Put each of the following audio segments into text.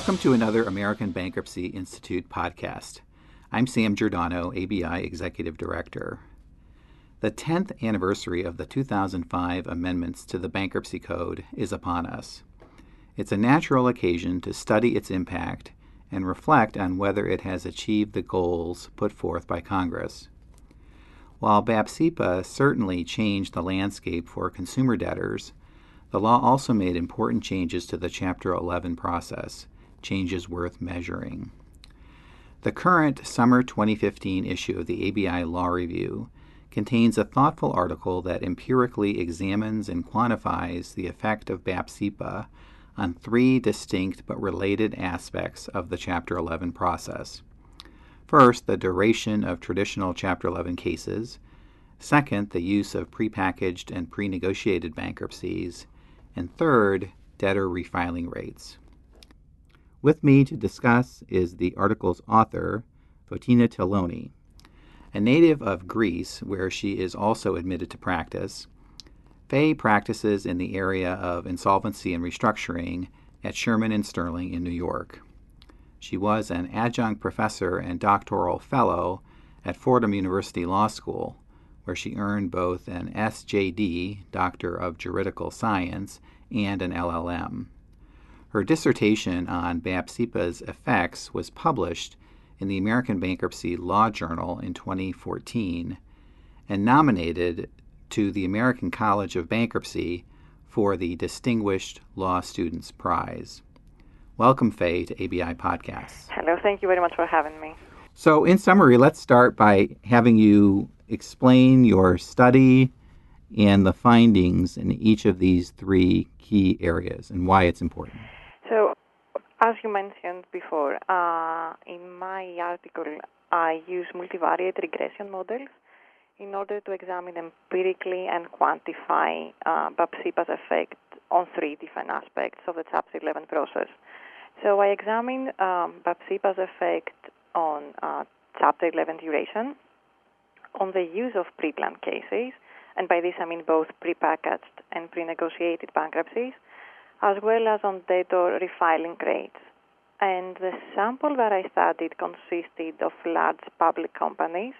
Welcome to another American Bankruptcy Institute podcast. I'm Sam Giordano, ABI Executive Director. The 10th anniversary of the 2005 amendments to the Bankruptcy Code is upon us. It's a natural occasion to study its impact and reflect on whether it has achieved the goals put forth by Congress. While BAPCPA certainly changed the landscape for consumer debtors, the law also made important changes to the Chapter 11 process, changes worth measuring. The current summer 2015 issue of the ABI Law Review contains a thoughtful article that empirically examines and quantifies the effect of BAPCPA on three distinct but related aspects of the Chapter 11 process. First, the duration of traditional Chapter 11 cases. Second, the use of prepackaged and pre negotiated bankruptcies. And third, debtor refiling rates. With me to discuss is the article's author, Foteini Teloni. A native of Greece, where she is also admitted to practice, Faye practices in the area of insolvency and restructuring at Shearman and Sterling in New York. She was an adjunct professor and doctoral fellow at Fordham University Law School, where she earned both an SJD, Doctor of Juridical Science, and an LLM. Her dissertation on BAPCPA's effects was published in the American Bankruptcy Law Journal in 2014 and nominated to the American College of Bankruptcy for the Distinguished Law Students Prize. Welcome, Faye, to ABI Podcasts. Hello, thank you very much for having me. So, in summary, let's start by having you explain your study and the findings in each of these three key areas and why it's important. As you mentioned before, uh, in my article, I use multivariate regression models in order to examine empirically and quantify uh, BAPCPA's effect on three different aspects of the Chapter 11 process. So I examined um, BAPCPA's effect on uh, Chapter 11 duration, on the use of pre-planned cases, and by this I mean both prepackaged and pre-negotiated bankruptcies, as well as on debtor refiling rates. And the sample that I studied consisted of large public companies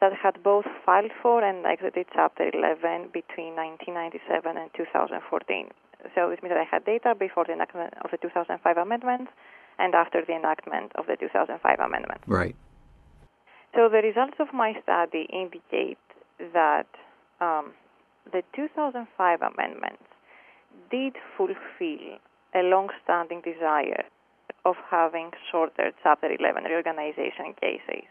that had both filed for and exited Chapter 11 between 1997 and 2014. So this means that I had data before the enactment of the 2005 amendments and after the enactment of the 2005 amendments. Right. So the results of my study indicate that um, the 2005 amendments did fulfill a long-standing desire of having shorter Chapter 11 reorganization cases.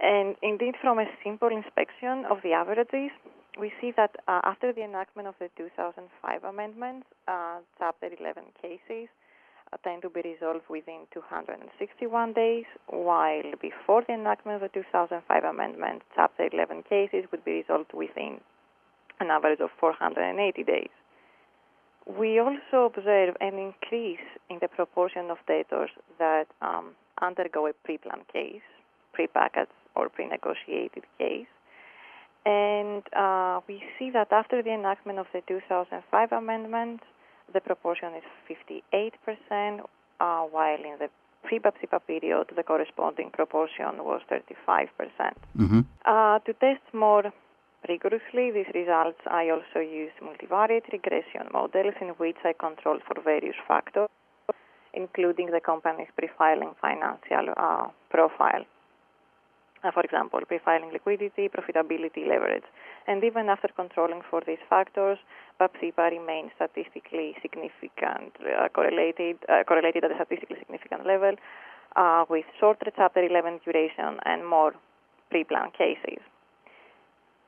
And indeed, from a simple inspection of the averages, we see that uh, after the enactment of the 2005 amendments, uh, Chapter 11 cases tend to be resolved within 261 days, while before the enactment of the 2005 amendment, Chapter 11 cases would be resolved within an average of 480 days. We also observe an increase in the proportion of debtors that um, undergo a pre-planned case, pre-packaged or pre-negotiated case. And uh, we see that after the enactment of the 2005 amendment, the proportion is 58%, uh, while in the pre-BAPCPA period, the corresponding proportion was 35%. mm hmm uh, to test more rigorously these results, I also used multivariate regression models in which I control for various factors, including the company's pre-filing financial uh, profile uh, for example, pre-filing liquidity, profitability, leverage. And even after controlling for these factors, BAPCPA remains statistically significant, uh, correlated, uh, correlated at a statistically significant level uh, with shorter Chapter 11 duration and more pre-planned cases.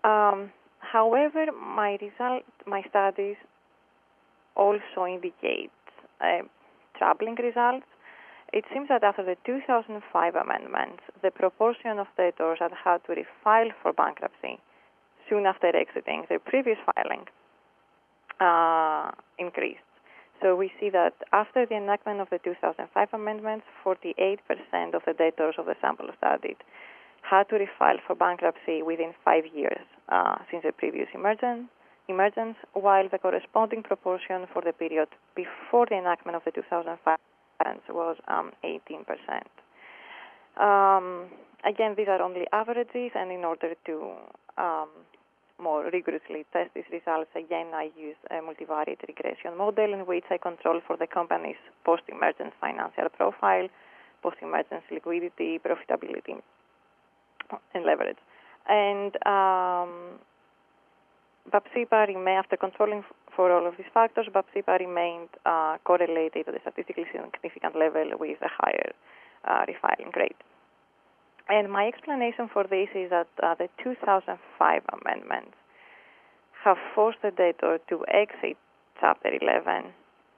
Um, however, my result, my studies also indicate uh, troubling results it seems that after the 2005 amendments, the proportion of debtors that had to refile for bankruptcy soon after exiting their previous filing uh, increased. So we see that after the enactment of the 2005 amendments, 48% of the debtors of the sample studied had to refile for bankruptcy within five years uh, since the previous emergence, emergence, while the corresponding proportion for the period before the enactment of the 2005 was um, 18%. Um, again, these are only averages, and in order to um, more rigorously test these results, again, I use a multivariate regression model in which I control for the company's post-emergence financial profile, post-emergence liquidity, profitability, and leverage. And um, BAPCPA remained, after controlling for all of these factors, BAPCPA remained uh, correlated at a statistically significant level with a higher uh, refiling rate. And my explanation for this is that uh, the 2005 amendments have forced the debtor to exit Chapter 11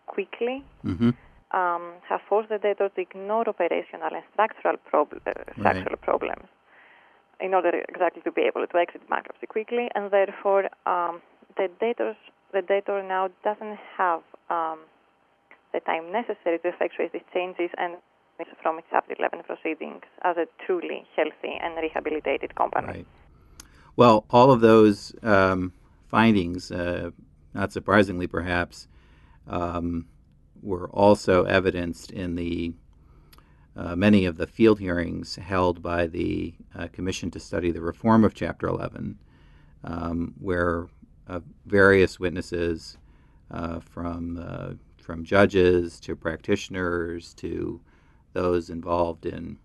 quickly, mm-hmm. um, have forced the debtor to ignore operational and structural, prob- uh, structural right. problems in order exactly to be able to exit bankruptcy quickly, and therefore um, the debtor the debtor now doesn't have um, the time necessary to effectuate these changes and from its Chapter 11 proceedings as a truly healthy and rehabilitated company. Right. Well, all of those um, findings, uh, not surprisingly perhaps, um, were also evidenced in the many of the field hearings held by the uh, Commission to Study the Reform of Chapter 11, um, where uh, various witnesses uh, from uh, from judges to practitioners to those involved in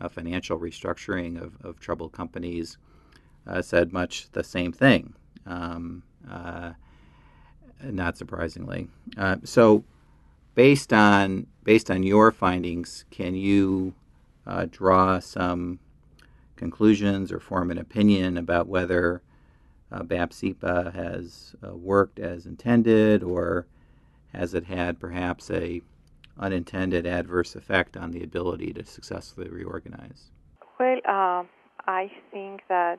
uh, financial restructuring of, of troubled companies uh, said much the same thing, um, uh, not surprisingly. Uh, so, based on based on your findings, can you uh, draw some conclusions or form an opinion about whether uh, BAPCPA has worked as intended, or has it had perhaps a unintended adverse effect on the ability to successfully reorganize? Well, uh, I think that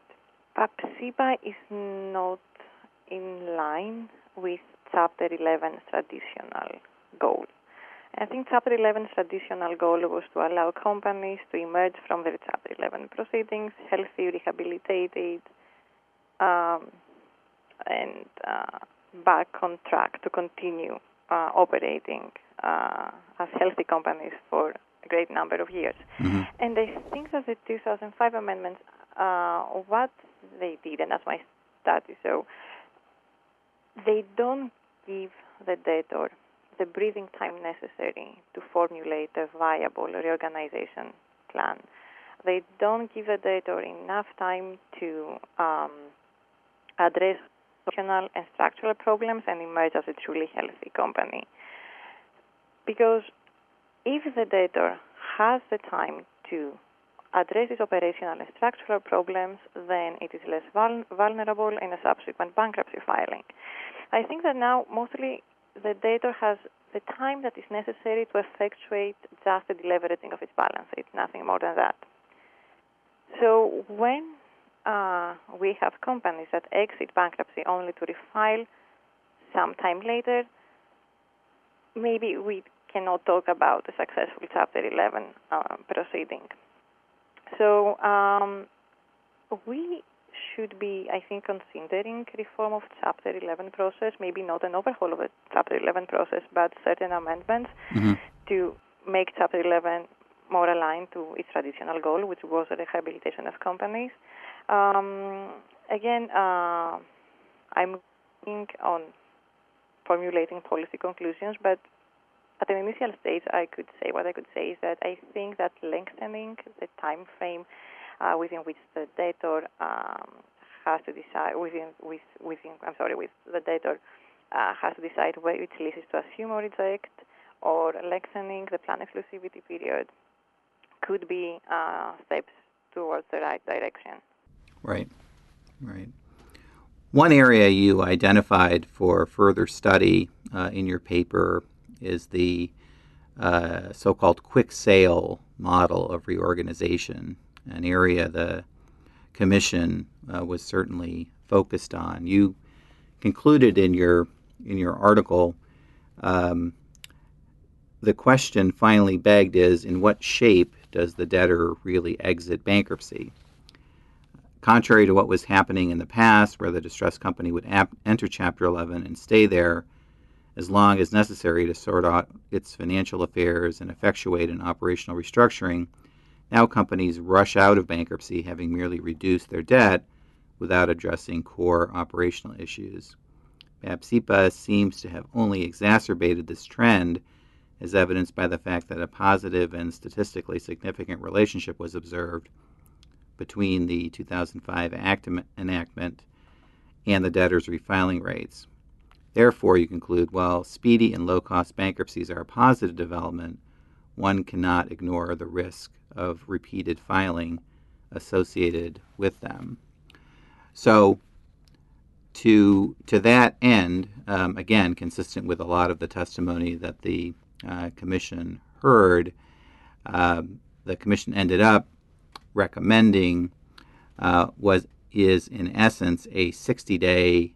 BAPCPA is not in line with Chapter 11's traditional goal. I think Chapter 11's traditional goal was to allow companies to emerge from their Chapter 11 proceedings healthy, rehabilitated, um, and uh, back on track to continue uh, operating uh, as healthy companies for a great number of years. Mm-hmm. And I think that the 2005 amendments, uh, what they did, and that's my study, so they don't give the debtor the breathing time necessary to formulate a viable reorganization plan. They don't give the debtor enough time to um, address functional and structural problems and emerge as a truly healthy company. Because if the debtor has the time to address these operational and structural problems, then it is less vul- vulnerable in a subsequent bankruptcy filing. I think that now mostly the debtor has the time that is necessary to effectuate just the deleveraging of its balance sheet, nothing more than that. So when uh, we have companies that exit bankruptcy only to refile some time later, maybe we cannot talk about a successful Chapter 11 uh, proceeding. So um, we should be, I think, considering reform of Chapter 11 process, maybe not an overhaul of the Chapter 11 process, but certain amendments mm-hmm. to make Chapter 11 more aligned to its traditional goal, which was the rehabilitation of companies. Um, again, uh, I'm working on formulating policy conclusions, but at an initial stage, I could say what I could say is that I think that lengthening the time frame uh, within which the debtor um, has to decide within with within I'm sorry with the debtor uh, has to decide which leases to assume or reject, or lengthening the plan exclusivity period could be uh, steps towards the right direction. Right, right. One area you identified for further study uh, in your paper is the uh, so called quick sale model of reorganization, an area the Commission uh, was certainly focused on. You concluded in your in your article um, the question finally begged is in what shape does the debtor really exit bankruptcy? Contrary to what was happening in the past, where the distressed company would ap- enter Chapter 11 and stay there, as long as necessary to sort out its financial affairs and effectuate an operational restructuring, now companies rush out of bankruptcy having merely reduced their debt without addressing core operational issues. BAPCPA seems to have only exacerbated this trend, as evidenced by the fact that a positive and statistically significant relationship was observed between the 2005 enactment and the debtors' refiling rates. Therefore, you conclude while speedy and low cost bankruptcies are a positive development, one cannot ignore the risk of repeated filing associated with them. So, to to that end, um, again, consistent with a lot of the testimony that the uh, commission heard, uh, the commission ended up recommending uh, was is in essence a 60-day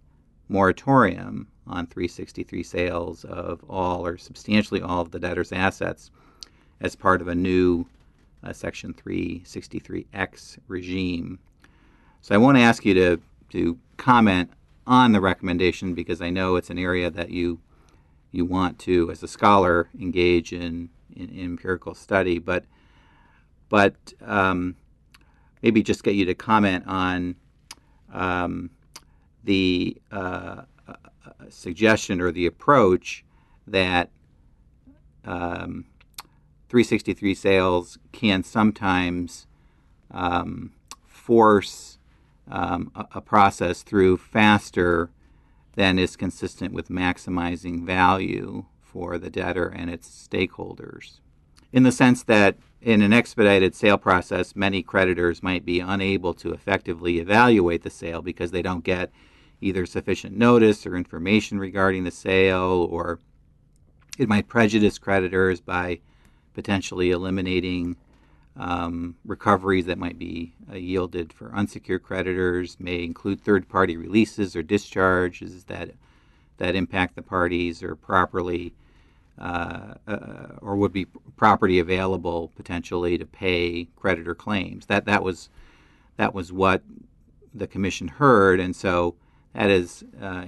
moratorium on 363 sales of all or substantially all of the debtor's assets as part of a new uh, Section 363X regime. So I won't ask you to, to comment on the recommendation because I know it's an area that you you want to, as a scholar, engage in, in, in empirical study, but but um, maybe just get you to comment on um, the uh, uh, suggestion or the approach that um, 363 sales can sometimes um, force um, a, a, process through faster than is consistent with maximizing value for the debtor and its stakeholders. In the sense that in an expedited sale process, many creditors might be unable to effectively evaluate the sale because they don't get either sufficient notice or information regarding the sale, or it might prejudice creditors by potentially eliminating um, recoveries that might be uh, yielded for unsecured creditors, may include third party releases or discharges that, that impact the parties or properly uh, uh, or would be property available potentially to pay creditor claims. That that was that was what the commission heard, and so that is, uh,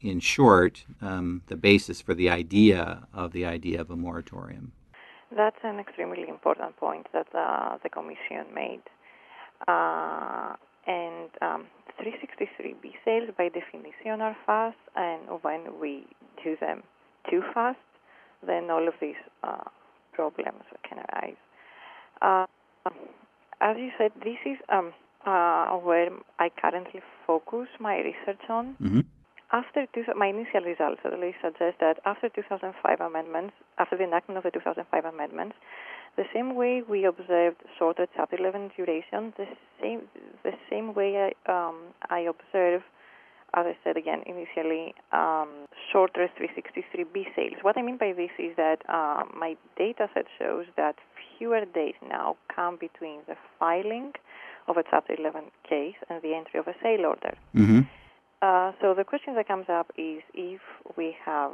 in short, um, the basis for the idea of the idea of a moratorium. That's an extremely important point that uh, the commission made. Uh, and um, 363B sales, by definition, are fast, and when we do them too fast, then all of these uh, problems can arise. Uh, as you said, this is um, uh, where I currently focus my research on. Mm-hmm. After two, my initial results at least suggest that after 2005 amendments, after the enactment of the 2005 amendments, the same way we observed shorter Chapter 11 duration, the same the same way I, um, I observe as I said again initially, um, shorter 363B sales. What I mean by this is that uh, my data set shows that fewer days now come between the filing of a Chapter 11 case and the entry of a sale order. Mm-hmm. Uh, so the question that comes up is if we have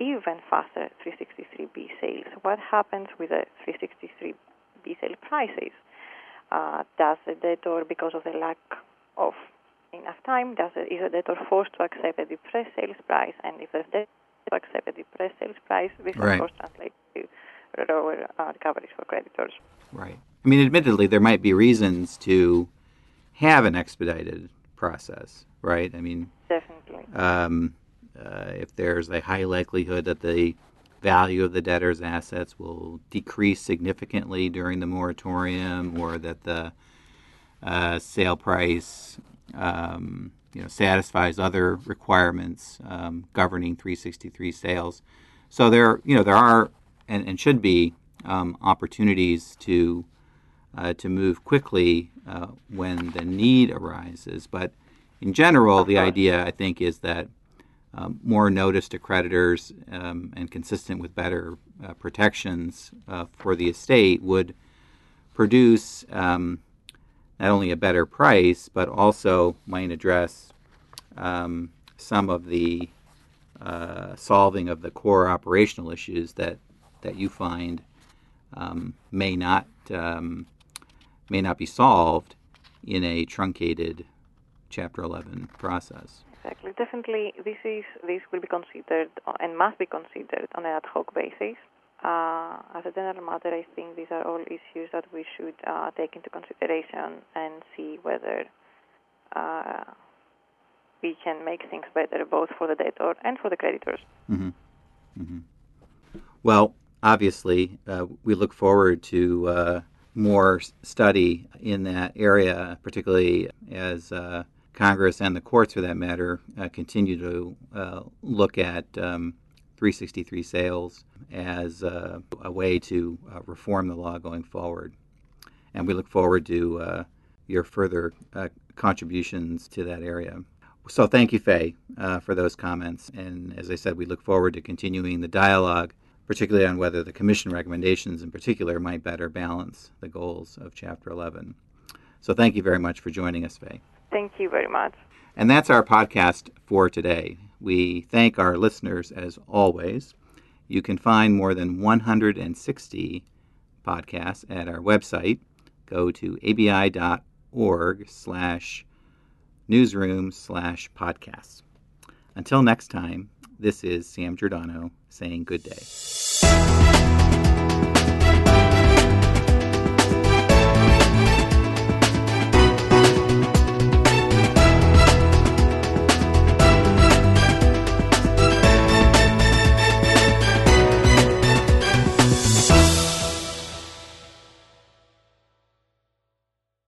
even faster 363B sales, what happens with the 363B sale prices? Uh, does the debtor, because of the lack of enough time, does it, is the debtor forced to accept a depressed sales price? And if the debtor accepts a depressed sales price, this right. of course translates to lower uh, recoveries for creditors. Right. I mean, admittedly, there might be reasons to have an expedited process, right? I mean, definitely. Um, uh, if there's a high likelihood that the value of the debtor's assets will decrease significantly during the moratorium, or that the uh, sale price um, you know, satisfies other requirements um, governing 363 sales. So there, you know, there are and, and should be um, opportunities to uh, to move quickly uh, when the need arises. But in general, the idea I think is that um, more notice to creditors um, and consistent with better uh, protections uh, for the estate would produce um, not only a better price, but also might address um, some of the uh, solving of the core operational issues that, that you find um, may not um, may not be solved in a truncated Chapter 11 process. Exactly. Definitely, this is this will be considered and must be considered on an ad hoc basis. Uh, as a general matter, I think these are all issues that we should uh, take into consideration and see whether uh, we can make things better both for the debtor and for the creditors. Mm-hmm. Mm-hmm. Well, obviously, uh, we look forward to uh, more study in that area, particularly as uh, Congress and the courts, for that matter, uh, continue to uh, look at um, 363 sales as uh, a way to uh, reform the law going forward. And we look forward to uh, your further contributions to that area. So thank you, Faye, for those comments. And as I said, we look forward to continuing the dialogue particularly on whether the Commission recommendations in particular might better balance the goals of Chapter 11. So thank you very much for joining us, Faye. Thank you very much. And that's our podcast for today. We thank our listeners as always. You can find more than 160 podcasts at our website. Go to abi.org slash newsroom slash podcasts. Until next time, this is Sam Giordano saying good day.